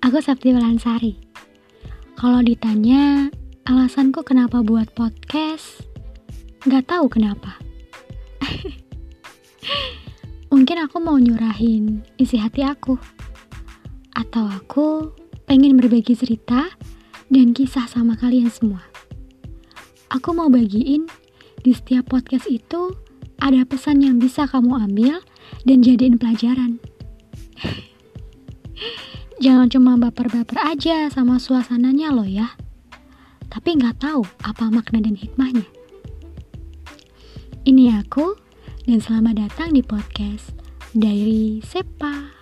Aku Sabti Walansari. Kalau ditanya alasanku kenapa buat podcast, nggak tahu kenapa. Mungkin aku mau nyurahin isi hati aku. Atau aku pengen berbagi cerita dan kisah sama kalian semua. Aku mau bagiin di setiap podcast itu ada pesan yang bisa kamu ambil dan jadiin pelajaran. Jangan cuma baper-baper aja sama suasananya loh ya. Tapi nggak tahu apa makna dan hikmahnya. Ini aku, dan selamat datang di podcast Diary Sepa.